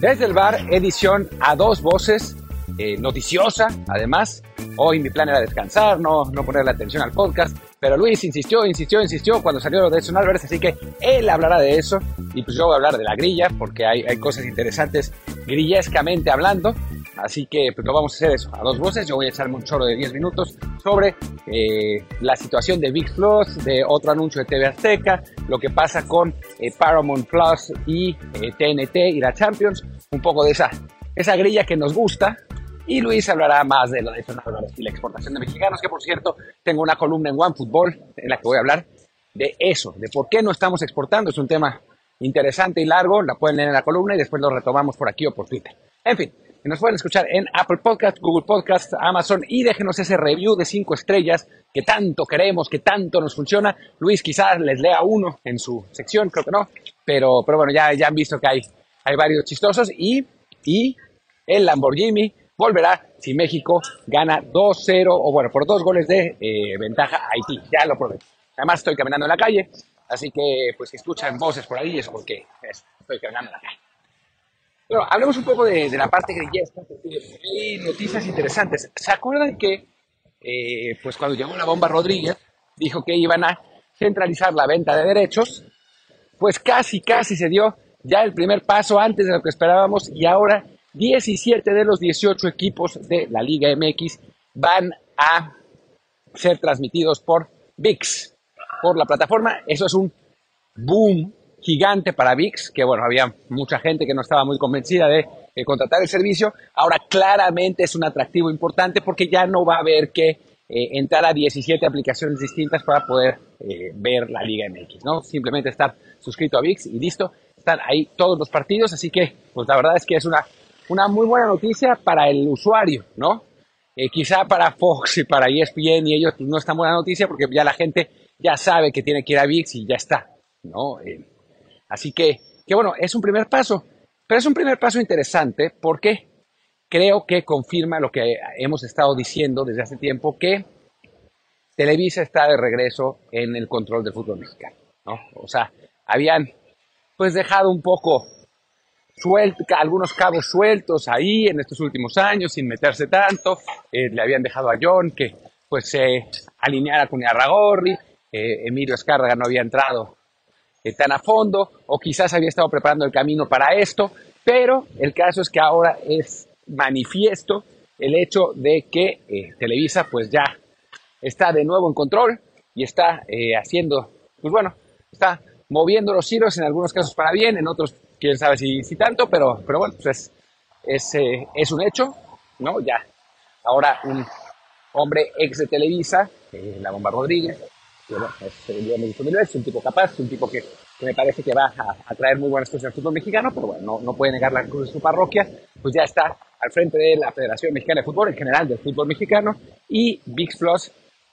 Desde el bar, edición a dos voces, eh, noticiosa, además. Hoy mi plan era descansar, no, no ponerle atención al podcast, pero Luis insistió, insistió, insistió cuando salió de Edson Álvarez, así que él hablará de eso y pues yo voy a hablar de la grilla porque hay, hay cosas interesantes grillescamente hablando. Así que pues lo vamos a hacer eso, a dos voces. Yo voy a echarme un choro de 10 minutos sobre eh, la situación de VIX Plus, de otro anuncio de TV Azteca, lo que pasa con eh, Paramount Plus y TNT eh, y la Champions, un poco de esa, esa grilla que nos gusta. Y Luis hablará más de lo y la exportación de mexicanos, que por cierto tengo una columna en OneFootball en la que voy a hablar de eso, de por qué no estamos exportando. Es un tema interesante y largo, la pueden leer en la columna y después lo retomamos por aquí o por Twitter. En fin, nos pueden escuchar en Apple Podcast, Google Podcast, Amazon y déjenos ese review de cinco estrellas que tanto queremos, que tanto nos funciona. Luis quizás les lea uno en su sección, creo que no, pero, pero bueno, ya, ya han visto que hay, hay varios chistosos y, y el Lamborghini volverá si México gana 2-0 o bueno, por dos goles de eh, ventaja a Haití. Ya lo probé. Además estoy caminando en la calle, así que pues que escuchan voces por ahí es porque estoy caminando en la calle. Bueno, hablemos un poco de, la parte grillesca, porque hay noticias interesantes. ¿Se acuerdan que, eh, pues cuando llegó la bomba Rodríguez, dijo que iban a centralizar la venta de derechos? Pues casi, casi se dio ya el primer paso antes de lo que esperábamos y ahora 17 de los 18 equipos de la Liga MX van a ser transmitidos por VIX, por la plataforma. Eso es un boom gigante para VIX, que bueno, había mucha gente que no estaba muy convencida de contratar el servicio. Ahora claramente es un atractivo importante porque ya no va a haber que eh, entrar a 17 aplicaciones distintas para poder eh, ver la Liga MX, ¿no? Simplemente estar suscrito a VIX y listo, están ahí todos los partidos, así que pues la verdad es que es una, una muy buena noticia para el usuario, ¿no? Eh, quizá para Fox y para ESPN y ellos pues, no es tan buena noticia porque ya la gente ya sabe que tiene que ir a VIX y ya está, ¿no? Así que, que bueno, es un primer paso, pero es un primer paso interesante. Porque creo que confirma lo que hemos estado diciendo desde hace tiempo, que Televisa está de regreso en el control del fútbol mexicano, ¿no? O sea, habían pues dejado un poco suelto, algunos cabos sueltos ahí en estos últimos años sin meterse tanto, eh, le habían dejado a John que pues se alineara con Arragorri, eh, Emilio Escárraga no había entrado eh, tan a fondo o quizás había estado preparando el camino para esto, pero el caso es que ahora es manifiesto el hecho de que eh, Televisa pues ya está de nuevo en control y está eh, haciendo, pues bueno, está moviendo los hilos en algunos casos para bien, en otros quién sabe si, si tanto, pero, pero bueno, pues es, es, un hecho, ¿no? Ya, ahora un hombre ex de Televisa, la Bomba Rodríguez, es, un tipo capaz, un tipo que, me parece que va a, traer muy buenas cosas al fútbol mexicano, pero bueno, no, no puede negar la cruz de su parroquia, pues ya está al frente de la Federación Mexicana de Fútbol, en general del fútbol mexicano, y VIX Plus,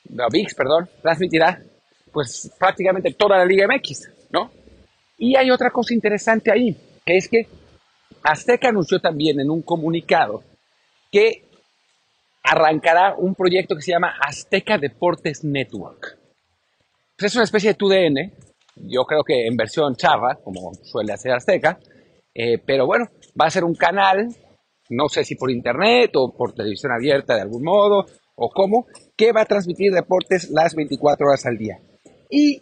no, VIX, perdón, transmitirá pues prácticamente toda la Liga MX, ¿no? Y hay otra cosa interesante ahí, que es que Azteca anunció también en un comunicado que arrancará un proyecto que se llama Azteca Deportes Network. Es una especie de TUDN, yo creo que en versión charra, como suele hacer Azteca, eh, pero bueno, va a ser un canal, no sé si por internet o por televisión abierta de algún modo, o cómo, que va a transmitir deportes las 24 horas al día. Y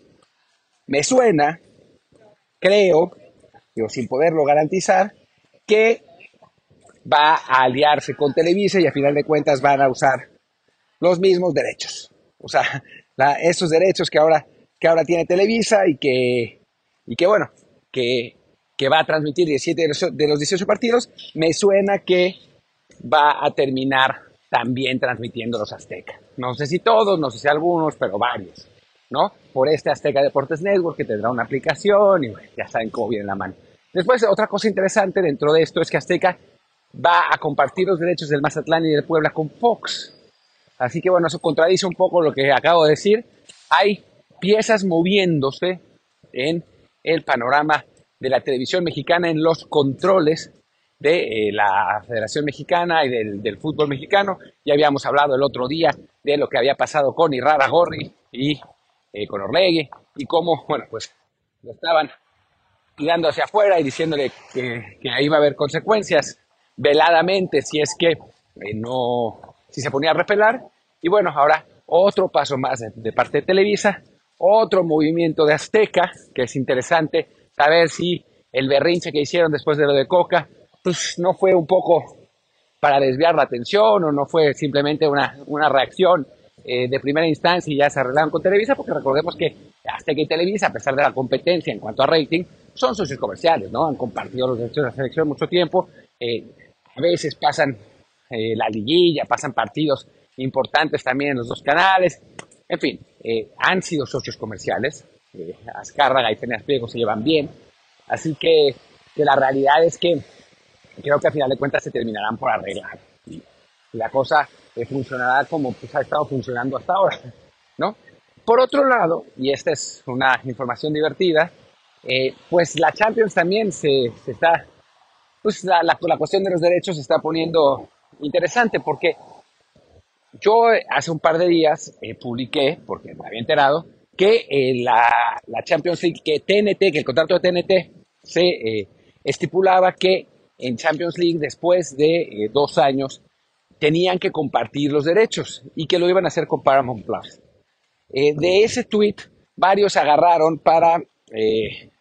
me suena, creo, digo, sin poderlo garantizar, que va a aliarse con Televisa y a final de cuentas van a usar los mismos derechos. O sea, esos derechos que ahora, que ahora tiene Televisa y que, y que bueno, que, que va a transmitir 17 de los, de los 18 partidos, me suena que va a terminar también transmitiendo los Azteca. No sé si todos, no sé si algunos, pero varios, ¿no? Por este Azteca Deportes Network que tendrá una aplicación y ya saben cómo viene la mano. Después, otra cosa interesante dentro de esto es que Azteca va a compartir los derechos del Mazatlán y del Puebla con Fox. Así que bueno, eso contradice un poco lo que acabo de decir. Hay piezas moviéndose en el panorama de la televisión mexicana, en los controles de eh, la Federación Mexicana y del, fútbol mexicano. Ya habíamos hablado el otro día de lo que había pasado con Irrara Gorri y eh, con Orlegui y cómo, bueno, pues lo estaban tirando hacia afuera y diciéndole que, que ahí va a haber consecuencias veladamente si es que eh, no, si se ponía a repelar. Y bueno, ahora otro paso más de, parte de Televisa, otro movimiento de Azteca, que es interesante saber si el berrinche que hicieron después de lo de Coca, pues no fue un poco para desviar la atención o no fue simplemente una, una reacción eh, de primera instancia y ya se arreglaron con Televisa, porque recordemos que Azteca y Televisa, a pesar de la competencia en cuanto a rating, son socios comerciales, ¿no? Han compartido los derechos de la selección mucho tiempo, eh, a veces pasan eh, la liguilla, pasan partidos importantes también en los dos canales, en fin, han sido socios comerciales, Azcárraga y Peñas Pliego se llevan bien, así que, que la realidad es que creo que al final de cuentas se terminarán por arreglar. Y la cosa funcionará como pues, ha estado funcionando hasta ahora, ¿no? Por otro lado, y esta es una información divertida, eh, pues la Champions también se, se está, pues la, la, la, cuestión de los derechos se está poniendo interesante porque yo hace un par de días eh, publiqué, porque me había enterado, que eh, la, la, Champions League, que TNT, que el contrato de TNT se eh, estipulaba que en Champions League después de eh, dos años tenían que compartir los derechos y que lo iban a hacer con Paramount Plus. Eh, de ese tweet, varios agarraron para eh,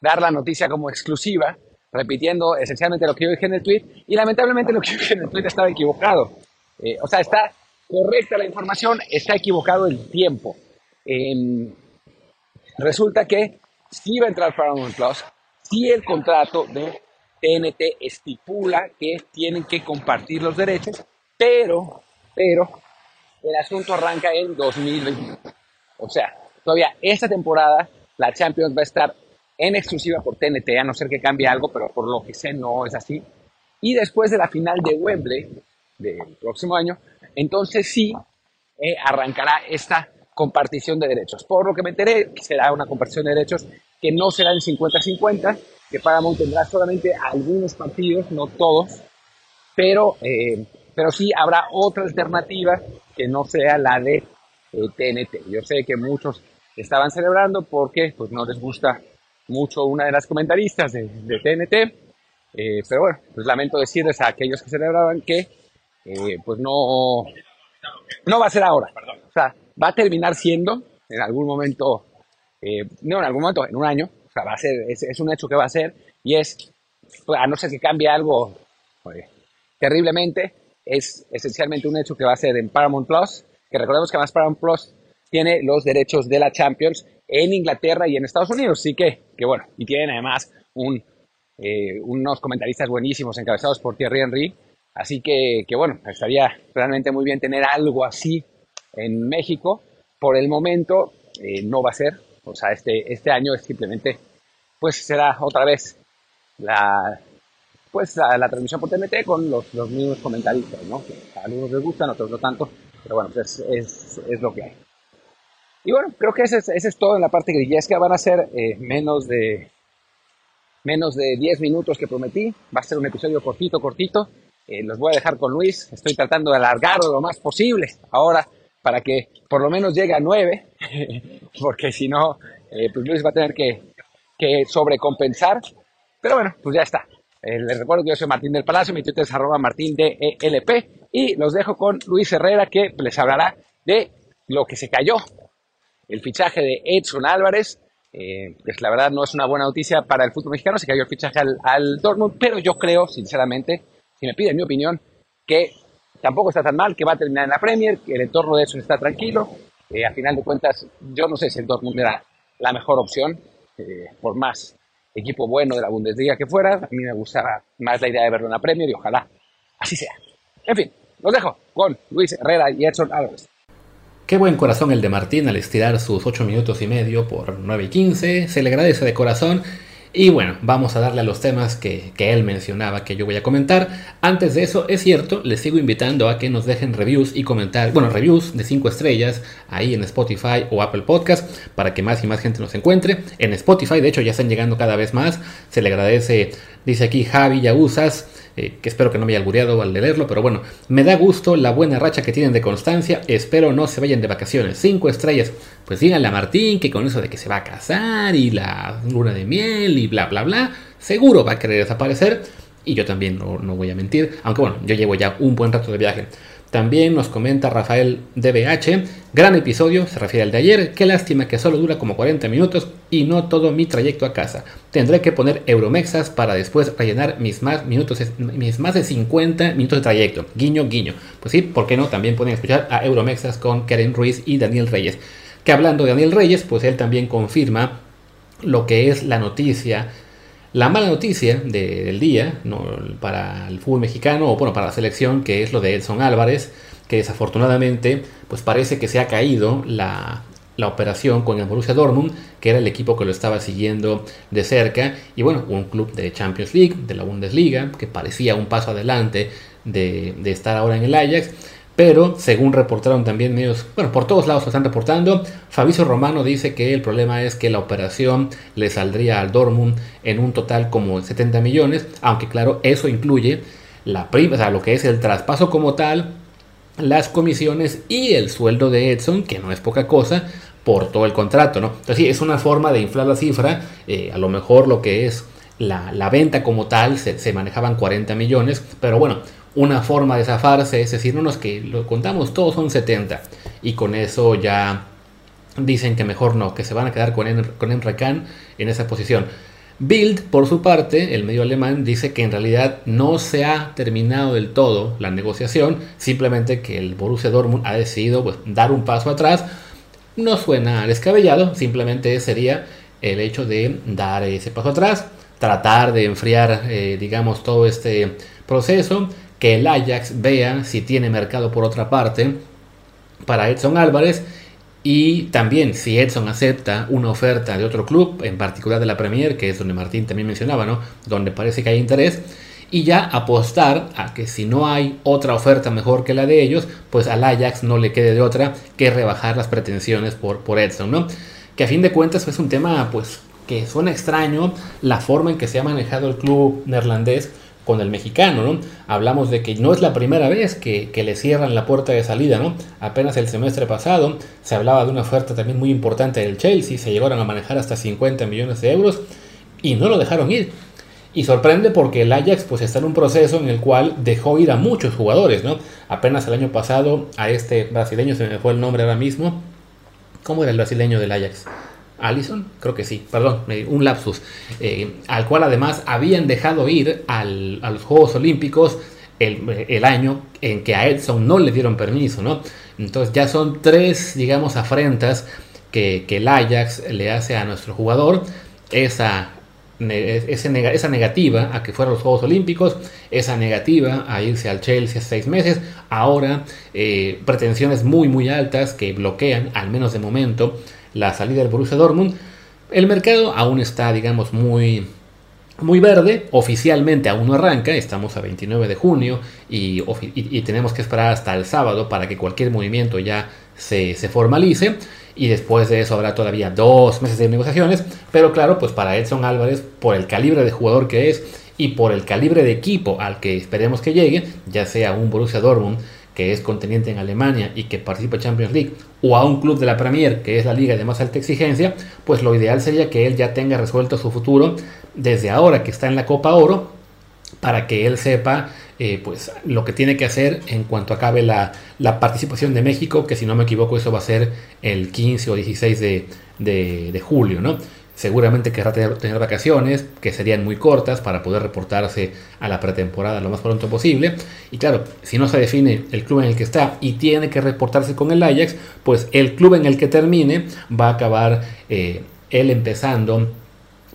dar la noticia como exclusiva, repitiendo esencialmente lo que yo dije en el tweet, y lamentablemente lo que yo dije en el tweet estaba equivocado. Eh, o sea, está correcta la información, está equivocado el tiempo. Em, resulta que si va a entrar Paramount Plus, si el contrato de TNT estipula que tienen que compartir los derechos, pero, pero, el asunto arranca en 2021. O sea, todavía esta temporada la Champions va a estar en exclusiva por TNT, a no ser que cambie algo, pero por lo que sé no es así. Y después de la final de Wembley del próximo año, entonces sí eh, arrancará esta compartición de derechos. Por lo que me enteré, será una compartición de derechos que no será en 50-50, que Paramount tendrá solamente algunos partidos, no todos, pero eh, pero sí habrá otra alternativa que no sea la de TNT. Eh, Yo sé que muchos estaban celebrando porque pues, no les gusta mucho una de las comentaristas de, TNT, eh, pero bueno, pues lamento decirles a aquellos que celebraban que eh, pues no, no va a ser ahora. O sea, va a terminar siendo en algún momento, no en algún momento, en un año, o sea, va a ser, es, es un hecho que va a ser, y es, a no ser que cambie algo terriblemente, es esencialmente un hecho que va a ser en Paramount Plus, que recordemos que además Paramount Plus tiene los derechos de la Champions en Inglaterra y en Estados Unidos, así que, que bueno, y tienen además un, eh, unos comentaristas buenísimos encabezados por Thierry Henry, así que, que bueno, estaría realmente muy bien tener algo así en México. Por el momento eh, no va a ser, o sea, este, este año es simplemente, pues será otra vez la, pues la, transmisión por TNT con los, los, mismos comentaristas, ¿no? Que a algunos les gustan, a otros no tanto, pero bueno, pues es, es, lo que hay. Y bueno, creo que ese es, ese es todo en la parte grillesca. Van a ser eh, menos de menos de 10 minutos que prometí. Va a ser un episodio cortito, cortito. Eh, los voy a dejar con Luis. Estoy tratando de alargarlo lo más posible ahora para que por lo menos llegue a 9, porque si no, eh, pues Luis va a tener que, que sobrecompensar. Pero bueno, pues ya está. Eh, les recuerdo que yo soy Martín del Palacio, mi Twitter es arroba martindelp y los dejo con Luis Herrera que les hablará de lo que se cayó, el fichaje de Edson Álvarez, eh, pues la verdad no es una buena noticia para el fútbol mexicano, se cayó el fichaje al, Dortmund, pero yo creo, sinceramente, si me piden mi opinión, que tampoco está tan mal, que va a terminar en la Premier, que el entorno de Edson está tranquilo, eh, a final de cuentas yo no sé si el Dortmund era la mejor opción, por más equipo bueno de la Bundesliga que fuera. A mí me gustaba más la idea de verlo en la Premier y ojalá así sea. En fin, los dejo con Luis Herrera y Edson Álvarez. Qué buen corazón el de Martín al estirar sus 8 minutos y medio por 9 y 15. Se le agradece de corazón. Y bueno, vamos a darle a los temas que, él mencionaba que yo voy a comentar. Antes de eso, es cierto, les sigo invitando a que nos dejen reviews y comentar, bueno, reviews de 5 estrellas ahí en Spotify o Apple Podcast para que más y más gente nos encuentre. En Spotify, de hecho, ya están llegando cada vez más. Se le agradece, dice aquí Javi Yausas eh, que espero que no me haya albureado al leerlo, pero bueno, me da gusto la buena racha que tienen de constancia, espero no se vayan de vacaciones, cinco estrellas, pues díganle a Martín que con eso de que se va a casar y la luna de miel y bla, bla, bla. Seguro va a querer desaparecer. Y yo también no, no voy a mentir. Aunque bueno, yo llevo ya un buen rato de viaje. También nos comenta Rafael DBH, gran episodio, se refiere al de ayer, qué lástima que solo dura como 40 minutos y no todo mi trayecto a casa. Tendré que poner Euromexas para después rellenar mis más, minutos, mis más de 50 minutos de trayecto. Guiño, guiño. Pues sí, ¿por qué no? También pueden escuchar a Euromexas con Karen Ruiz y Daniel Reyes. Que hablando de Daniel Reyes, pues él también confirma lo que es la noticia la mala noticia del día ¿no? para el fútbol mexicano o bueno, para la selección, que es lo de Edson Álvarez, que desafortunadamente pues parece que se ha caído la, la operación con el Borussia Dortmund, que era el equipo que lo estaba siguiendo de cerca, y bueno, un club de Champions League, de la Bundesliga, que parecía un paso adelante de, de estar ahora en el Ajax, pero según reportaron también medios, bueno, por todos lados lo están reportando, Fabricio Romano dice que el problema es que la operación le saldría al Dortmund en un total como 70 millones, aunque claro, eso incluye la prima, o sea, lo que es el traspaso como tal, las comisiones y el sueldo de Edson, que no es poca cosa, por todo el contrato, ¿no? Entonces sí, es una forma de inflar la cifra, eh, a lo mejor lo que es la, venta como tal se, se manejaban 40 millones, pero bueno, una forma de zafarse, es decir, no nos que lo contamos todos son 70 y con eso ya dicen que mejor no, que se van a quedar con, con en esa posición. Bild, por su parte, el medio alemán, dice que en realidad no se ha terminado del todo la negociación, simplemente que el Borussia Dortmund ha decidido pues, dar un paso atrás. No suena descabellado, simplemente sería el hecho de dar ese paso atrás, tratar de enfriar, eh, digamos, todo este proceso, que el Ajax vea si tiene mercado por otra parte para Edson Álvarez y también si Edson acepta una oferta de otro club, en particular de la Premier, que es donde Martín también mencionaba, ¿no? Donde parece que hay interés y ya apostar a que si no hay otra oferta mejor que la de ellos, pues al Ajax no le quede de otra que rebajar las pretensiones por, por Edson, ¿no? Que a fin de cuentas es un tema pues que suena extraño la forma en que se ha manejado el club neerlandés con el mexicano, ¿no? Hablamos de que no es la primera vez que, le cierran la puerta de salida, ¿no? Apenas el semestre pasado se hablaba de una oferta también muy importante del Chelsea, se llegaron a manejar hasta 50 millones de euros y no lo dejaron ir. Y sorprende porque el Ajax pues está en un proceso en el cual dejó ir a muchos jugadores, ¿no? Apenas el año pasado a este brasileño, se me fue el nombre ahora mismo. ¿Cómo era el brasileño del Ajax? Allison, creo que sí, perdón, un lapsus, eh, al cual además habían dejado ir a los Juegos Olímpicos el, año en que a Edson no le dieron permiso, ¿no? Entonces ya son tres, digamos, afrentas que, el Ajax le hace a nuestro jugador, esa, esa negativa a que fueran los Juegos Olímpicos, esa negativa a irse al Chelsea seis meses, ahora eh, pretensiones muy, muy altas que bloquean, al menos de momento, la salida del Borussia Dortmund. El mercado aún está, digamos, muy, muy verde. Oficialmente aún no arranca. Estamos a 29 de junio y, tenemos que esperar hasta el sábado para que cualquier movimiento ya se, formalice. Y después de eso habrá todavía dos meses de negociaciones. Pero claro, pues para Edson Álvarez, por el calibre de jugador que es y por el calibre de equipo al que esperemos que llegue, ya sea un Borussia Dortmund que es conteniente en Alemania y que participa en Champions League, o a un club de la Premier, que es la liga de más alta exigencia, pues lo ideal sería que él ya tenga resuelto su futuro desde ahora que está en la Copa Oro, para que él sepa eh, pues lo que tiene que hacer en cuanto acabe la, participación de México, que si no me equivoco eso va a ser el 15 o 16 de, de, de julio, ¿no? Seguramente querrá tener, vacaciones, que serían muy cortas para poder reportarse a la pretemporada lo más pronto posible. Y claro, si no se define el club en el que está y tiene que reportarse con el Ajax, pues el club en el que termine va a acabar eh, él empezando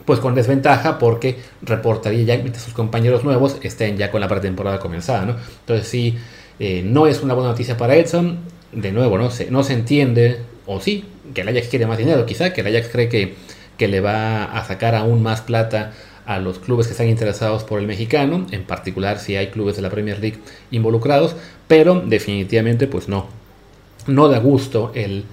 pues con desventaja porque reportaría ya mientras sus compañeros nuevos estén ya con la pretemporada comenzada, ¿no? Entonces sí, eh, no es una buena noticia para Edson, de nuevo, no se, no se entiende, o sí, que el Ajax quiere más dinero, quizá que el Ajax cree que que le va a sacar aún más plata a los clubes que están interesados por el mexicano, en particular si hay clubes de la Premier League involucrados, pero definitivamente pues no, no da gusto el,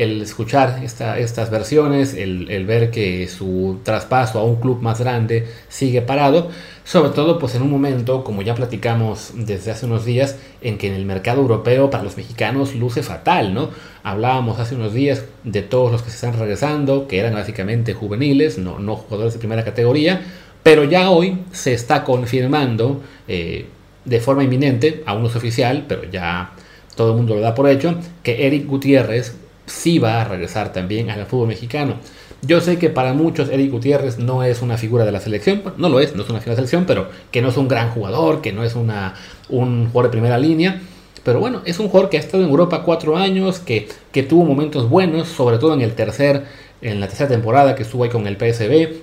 el escuchar estas versiones, el, ver que su traspaso a un club más grande sigue parado, sobre todo pues en un momento, como ya platicamos desde hace unos días, en que en el mercado europeo para los mexicanos luce fatal, ¿no? Hablábamos hace unos días de todos los que se están regresando, que eran básicamente juveniles, no, no jugadores de primera categoría, pero ya hoy se está confirmando eh, de forma inminente, aún no es oficial, pero ya todo el mundo lo da por hecho, que Eric Gutiérrez sí va a regresar también al fútbol mexicano. Yo sé que para muchos Eric Gutiérrez no es una figura de la selección, no lo es, no es una figura de la selección, pero que no es un gran jugador, que no es una, un jugador de primera línea. Pero bueno, es un jugador que ha estado en Europa cuatro años, que, que tuvo momentos buenos, sobre todo en el tercer, en la tercera temporada que estuvo ahí con el PSB,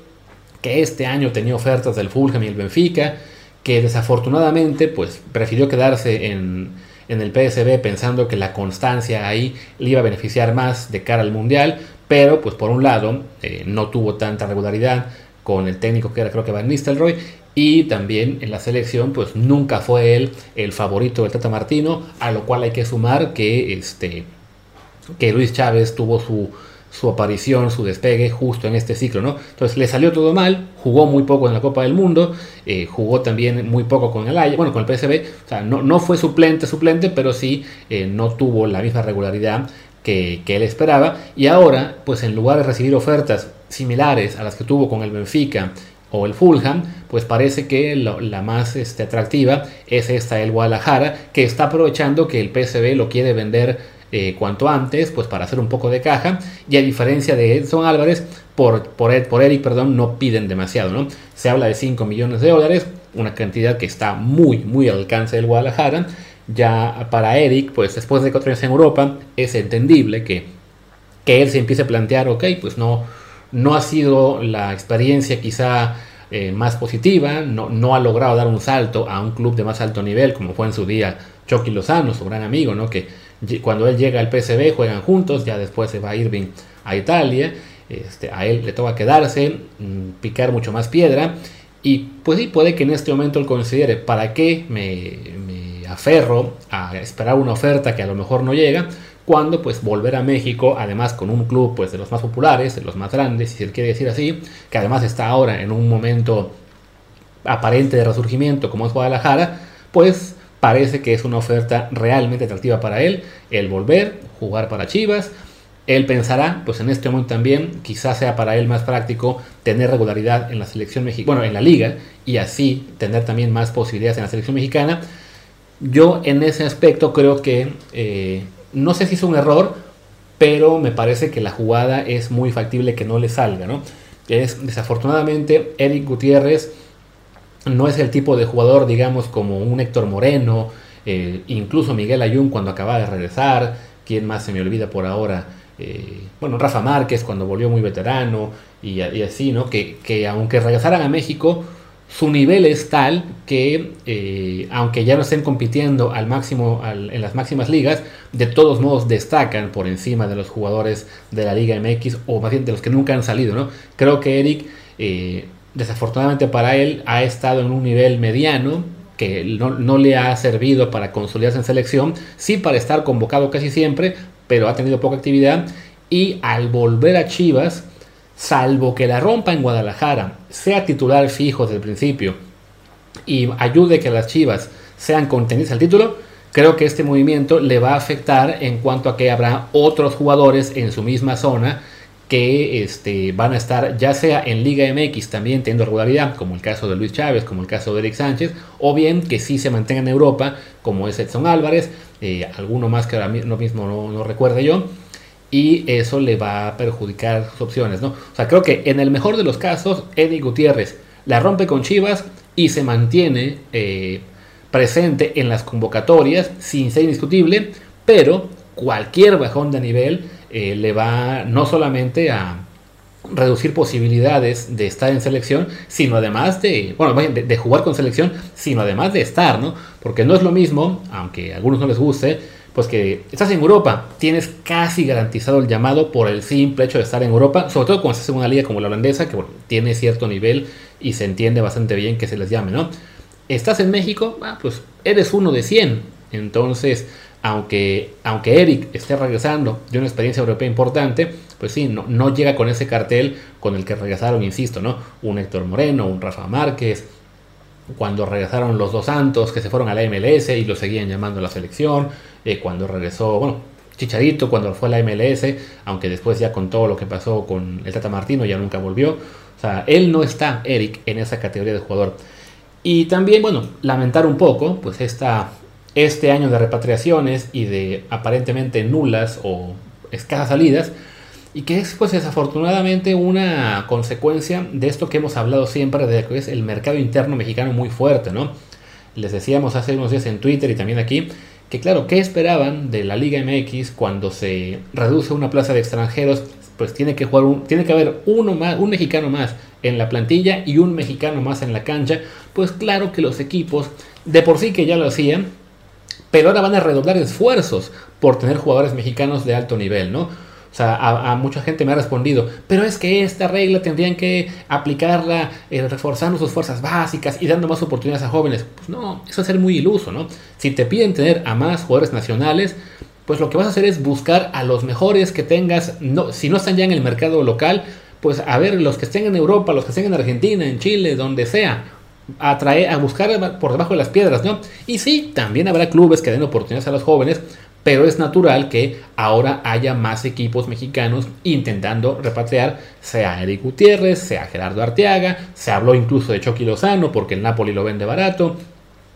que este año tenía ofertas del Fulham y el Benfica, que desafortunadamente pues prefirió quedarse en, en el PSB pensando que la constancia ahí le iba a beneficiar más de cara al Mundial, pero pues por un lado eh, no tuvo tanta regularidad con el técnico que era creo que Van Nistelrooy y también en la selección pues nunca fue él el favorito del Tata Martino, a lo cual hay que sumar que este que Luis Chávez tuvo su su aparición, su despegue justo en este ciclo, ¿no? Entonces le salió todo mal, jugó muy poco en la Copa del Mundo, eh, jugó también muy poco con el Ajax, bueno, con el PSV, o sea, no, no fue suplente, suplente, pero sí eh, no tuvo la misma regularidad que, él esperaba, y ahora, pues en lugar de recibir ofertas similares a las que tuvo con el Benfica o el Fulham, pues parece que la más este, atractiva es esta, el Guadalajara, que está aprovechando que el PSV lo quiere vender eh, cuanto antes, pues para hacer un poco de caja. Y a diferencia de Edson Álvarez, por, por, por Eric, perdón, no piden demasiado, ¿no? Se habla de 5 millones de dólares, una cantidad que está muy, muy al alcance del Guadalajara. Ya para Eric, pues después de cuatro años en Europa, es entendible que, que él se empiece a plantear, ok, pues no, no ha sido la experiencia quizá eh, más positiva, no, no ha logrado dar un salto a un club de más alto nivel, como fue en su día Chucky Lozano, su gran amigo, ¿no? Que cuando él llega al PSV juegan juntos, ya después se va Irving a Italia, este, a él le toca quedarse, mm, picar mucho más piedra. Y pues sí, puede que en este momento él considere para qué me, aferro a esperar una oferta que a lo mejor no llega, cuando pues volver a México, además con un club pues de los más populares, de los más grandes, si se quiere decir así, que además está ahora en un momento aparente de resurgimiento como es Guadalajara, pues parece que es una oferta realmente atractiva para él, el volver, jugar para Chivas. Él pensará, pues en este momento también, quizás sea para él más práctico tener regularidad en la selección mexicana, bueno, en la liga, y así tener también más posibilidades en la selección mexicana. Yo en ese aspecto creo que, eh, no sé si es un error, pero me parece que la jugada es muy factible que no le salga, ¿no? Es desafortunadamente Eric Gutiérrez no es el tipo de jugador, digamos, como un Héctor Moreno, eh, incluso Miguel Ayun cuando acaba de regresar, quien más se me olvida por ahora, eh, bueno, Rafa Márquez cuando volvió muy veterano y, así, ¿no? Que, que, aunque regresaran a México, su nivel es tal que, eh, aunque ya no estén compitiendo al máximo en las máximas ligas, de todos modos destacan por encima de los jugadores de la Liga MX o más bien de los que nunca han salido, ¿no? Creo que Eric desafortunadamente para él ha estado en un nivel mediano que no, le ha servido para consolidarse en selección, sí para estar convocado casi siempre, pero ha tenido poca actividad. Y al volver a Chivas, salvo que la rompa en Guadalajara, sea titular fijo desde el principio y ayude que las Chivas sean contenidas al título, creo que este movimiento le va a afectar en cuanto a que habrá otros jugadores en su misma zona que este, van a estar ya sea en Liga MX también teniendo regularidad, como el caso de Luis Chávez, como el caso de Eric Sánchez, o bien que sí se mantengan en Europa, como es Edson Álvarez, eh, alguno más que ahora mismo no, no recuerde yo, y eso le va a perjudicar sus opciones, ¿no? O sea, creo que en el mejor de los casos, Eddie Gutiérrez la rompe con Chivas y se mantiene eh, presente en las convocatorias sin ser indiscutible, pero cualquier bajón de nivel eh, le va no solamente a reducir posibilidades de estar en selección, sino además de, bueno, de, jugar con selección, sino además de estar, ¿no? Porque no es lo mismo, aunque a algunos no les guste, pues que estás en Europa, tienes casi garantizado el llamado por el simple hecho de estar en Europa, sobre todo cuando estás en una liga como la holandesa, que tiene cierto nivel y se entiende bastante bien que se les llame, ¿no? Estás en México, ah, pues eres uno de 100, entonces aunque, aunque Eric esté regresando de una experiencia europea importante, pues sí, no, no llega con ese cartel con el que regresaron, insisto, ¿no? Un Héctor Moreno, un Rafa Márquez, cuando regresaron los dos Santos que se fueron a la MLS y lo seguían llamando a la selección, eh, cuando regresó, bueno, Chicharito cuando fue a la MLS, aunque después ya con todo lo que pasó con el Tata Martino ya nunca volvió. O sea, él no está, Eric, en esa categoría de jugador. Y también, bueno, lamentar un poco, pues esta, este año de repatriaciones y de aparentemente nulas o escasas salidas, y que es pues desafortunadamente una consecuencia de esto que hemos hablado siempre de que es el mercado interno mexicano muy fuerte, ¿no? Les decíamos hace unos días en Twitter y también aquí que claro, ¿qué esperaban de la Liga MX cuando se reduce una plaza de extranjeros? Pues tiene que jugar tiene que haber uno más, un mexicano más en la plantilla y un mexicano más en la cancha. Pues claro que los equipos de por sí que ya lo hacían, pero ahora van a redoblar esfuerzos por tener jugadores mexicanos de alto nivel, ¿no? O sea, a, mucha gente me ha respondido, pero es que esta regla tendrían que aplicarla eh, reforzando sus fuerzas básicas y dando más oportunidades a jóvenes. Pues no, eso es ser muy iluso, ¿no? Si te piden tener a más jugadores nacionales, pues lo que vas a hacer es buscar a los mejores que tengas, no, si no están ya en el mercado local, pues a ver los que estén en Europa, los que estén en Argentina, en Chile, donde sea, a, a buscar por debajo de las piedras, ¿no? Y sí, también habrá clubes que den oportunidades a los jóvenes, pero es natural que ahora haya más equipos mexicanos intentando repatriar, sea Eric Gutiérrez, sea Gerardo Arteaga, se habló incluso de Chucky Lozano porque el Napoli lo vende barato.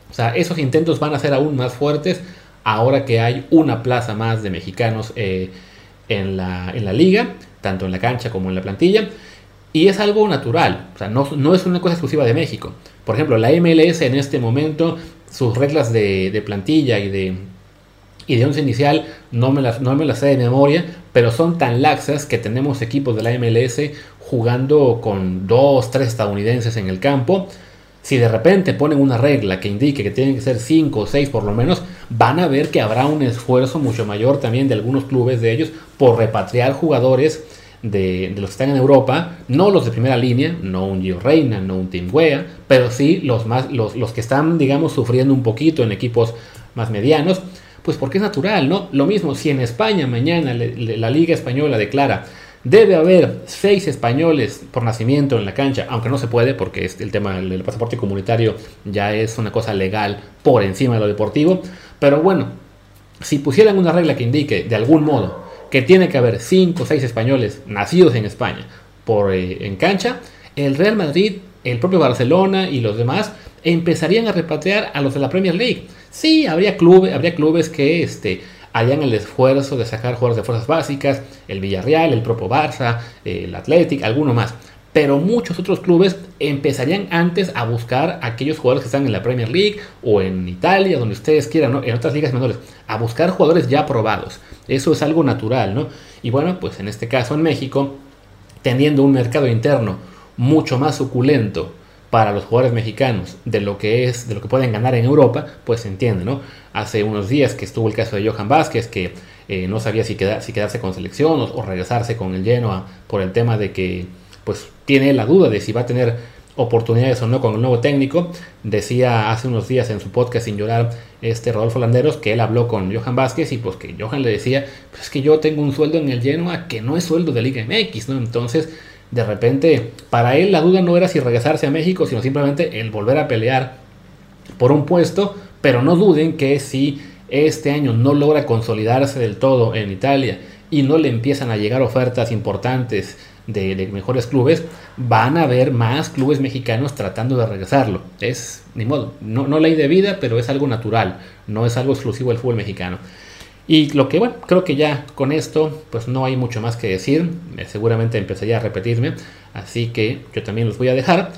O sea, esos intentos van a ser aún más fuertes ahora que hay una plaza más de mexicanos eh, en, la, en, la, liga, tanto en la cancha como en la plantilla. Y es algo natural, o sea, no, no, es una cosa exclusiva de México. Por ejemplo, la MLS en este momento, sus reglas de, plantilla y de, y de once inicial no me, las, no me las sé de memoria, pero son tan laxas que tenemos equipos de la MLS jugando con dos, tres estadounidenses en el campo. Si de repente ponen una regla que indique que tienen que ser cinco o seis por lo menos, van a ver que habrá un esfuerzo mucho mayor también de algunos clubes de ellos por repatriar jugadores de, los que están en Europa, no los de primera línea, no un Gio Reina, no un Tim Wea, pero sí los, más, los, los que están, digamos, sufriendo un poquito en equipos más medianos pues porque es natural, ¿no? Lo mismo, si en España mañana la Liga Española declara debe haber seis españoles por nacimiento en la cancha, aunque no se puede porque el tema del pasaporte comunitario ya es una cosa legal por encima de lo deportivo, pero bueno, si pusieran una regla que indique de algún modo que tiene que haber cinco o seis españoles nacidos en España por, eh, en cancha, el Real Madrid, el propio Barcelona y los demás empezarían a repatriar a los de la Premier League. Sí, habría, clubes, habría clubes que este, harían el esfuerzo de sacar jugadores de fuerzas básicas, el Villarreal, el propio Barça, el Athletic, alguno más. Pero muchos otros clubes empezarían antes a buscar a aquellos jugadores que están en la Premier League o en Italia, donde ustedes quieran, en otras ligas menores, a buscar jugadores ya probados. Eso es algo natural, ¿no? Y bueno, pues en este caso en México, teniendo un mercado interno mucho más suculento para los jugadores mexicanos de lo que es, de lo que pueden ganar en Europa, pues se entiende, ¿no? Hace unos días que estuvo el caso de Johan Vázquez, que eh, no sabía si, si, quedarse con selección o, regresarse con el Genoa por el tema de que, pues, tiene la duda de si va a tener oportunidades o no con el nuevo técnico. Decía hace unos días en su podcast Sin Llorar este Rodolfo Landeros que él habló con Johan Vázquez y pues que Johan le decía, pues que yo tengo un sueldo en el Genoa que no es sueldo de Liga MX, ¿no? Entonces de repente, para él la duda no era si regresarse a México, sino simplemente el volver a pelear por un puesto, pero no duden que si este año no logra consolidarse del todo en Italia y no le empiezan a llegar ofertas importantes de, mejores clubes, van a haber más clubes mexicanos tratando de regresarlo. Es, ni modo, no, no ley de vida, pero es algo natural, no es algo exclusivo del fútbol mexicano. Y lo que, bueno, creo que ya con esto, pues no hay mucho más que decir. Eh, seguramente empezaría a repetirme. Así que yo también los voy a dejar.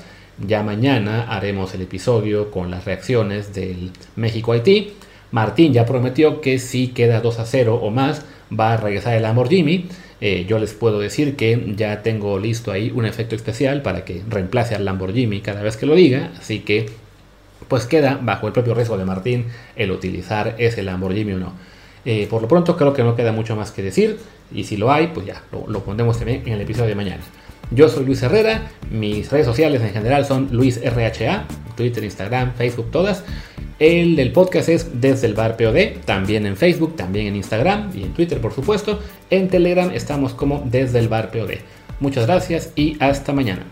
Ya mañana haremos el episodio con las reacciones del México-Haití. Martín ya prometió que si queda 2 a 0 o más, va a regresar el Lamborghini. Eh, yo les puedo decir que ya tengo listo ahí un efecto especial para que reemplace al Lamborghini cada vez que lo diga. Así que, pues queda bajo el propio riesgo de Martín el utilizar ese Lamborghini o no. Eh, por lo pronto creo que no queda mucho más que decir y si lo hay, pues ya lo, pondremos también en el episodio de mañana. Yo soy Luis Herrera, mis redes sociales en general son LuisRHA, Twitter, Instagram, Facebook, todas. El del podcast es desde el bar POD, también en Facebook, también en Instagram y en Twitter por supuesto. En Telegram estamos como desde el bar POD. Muchas gracias y hasta mañana.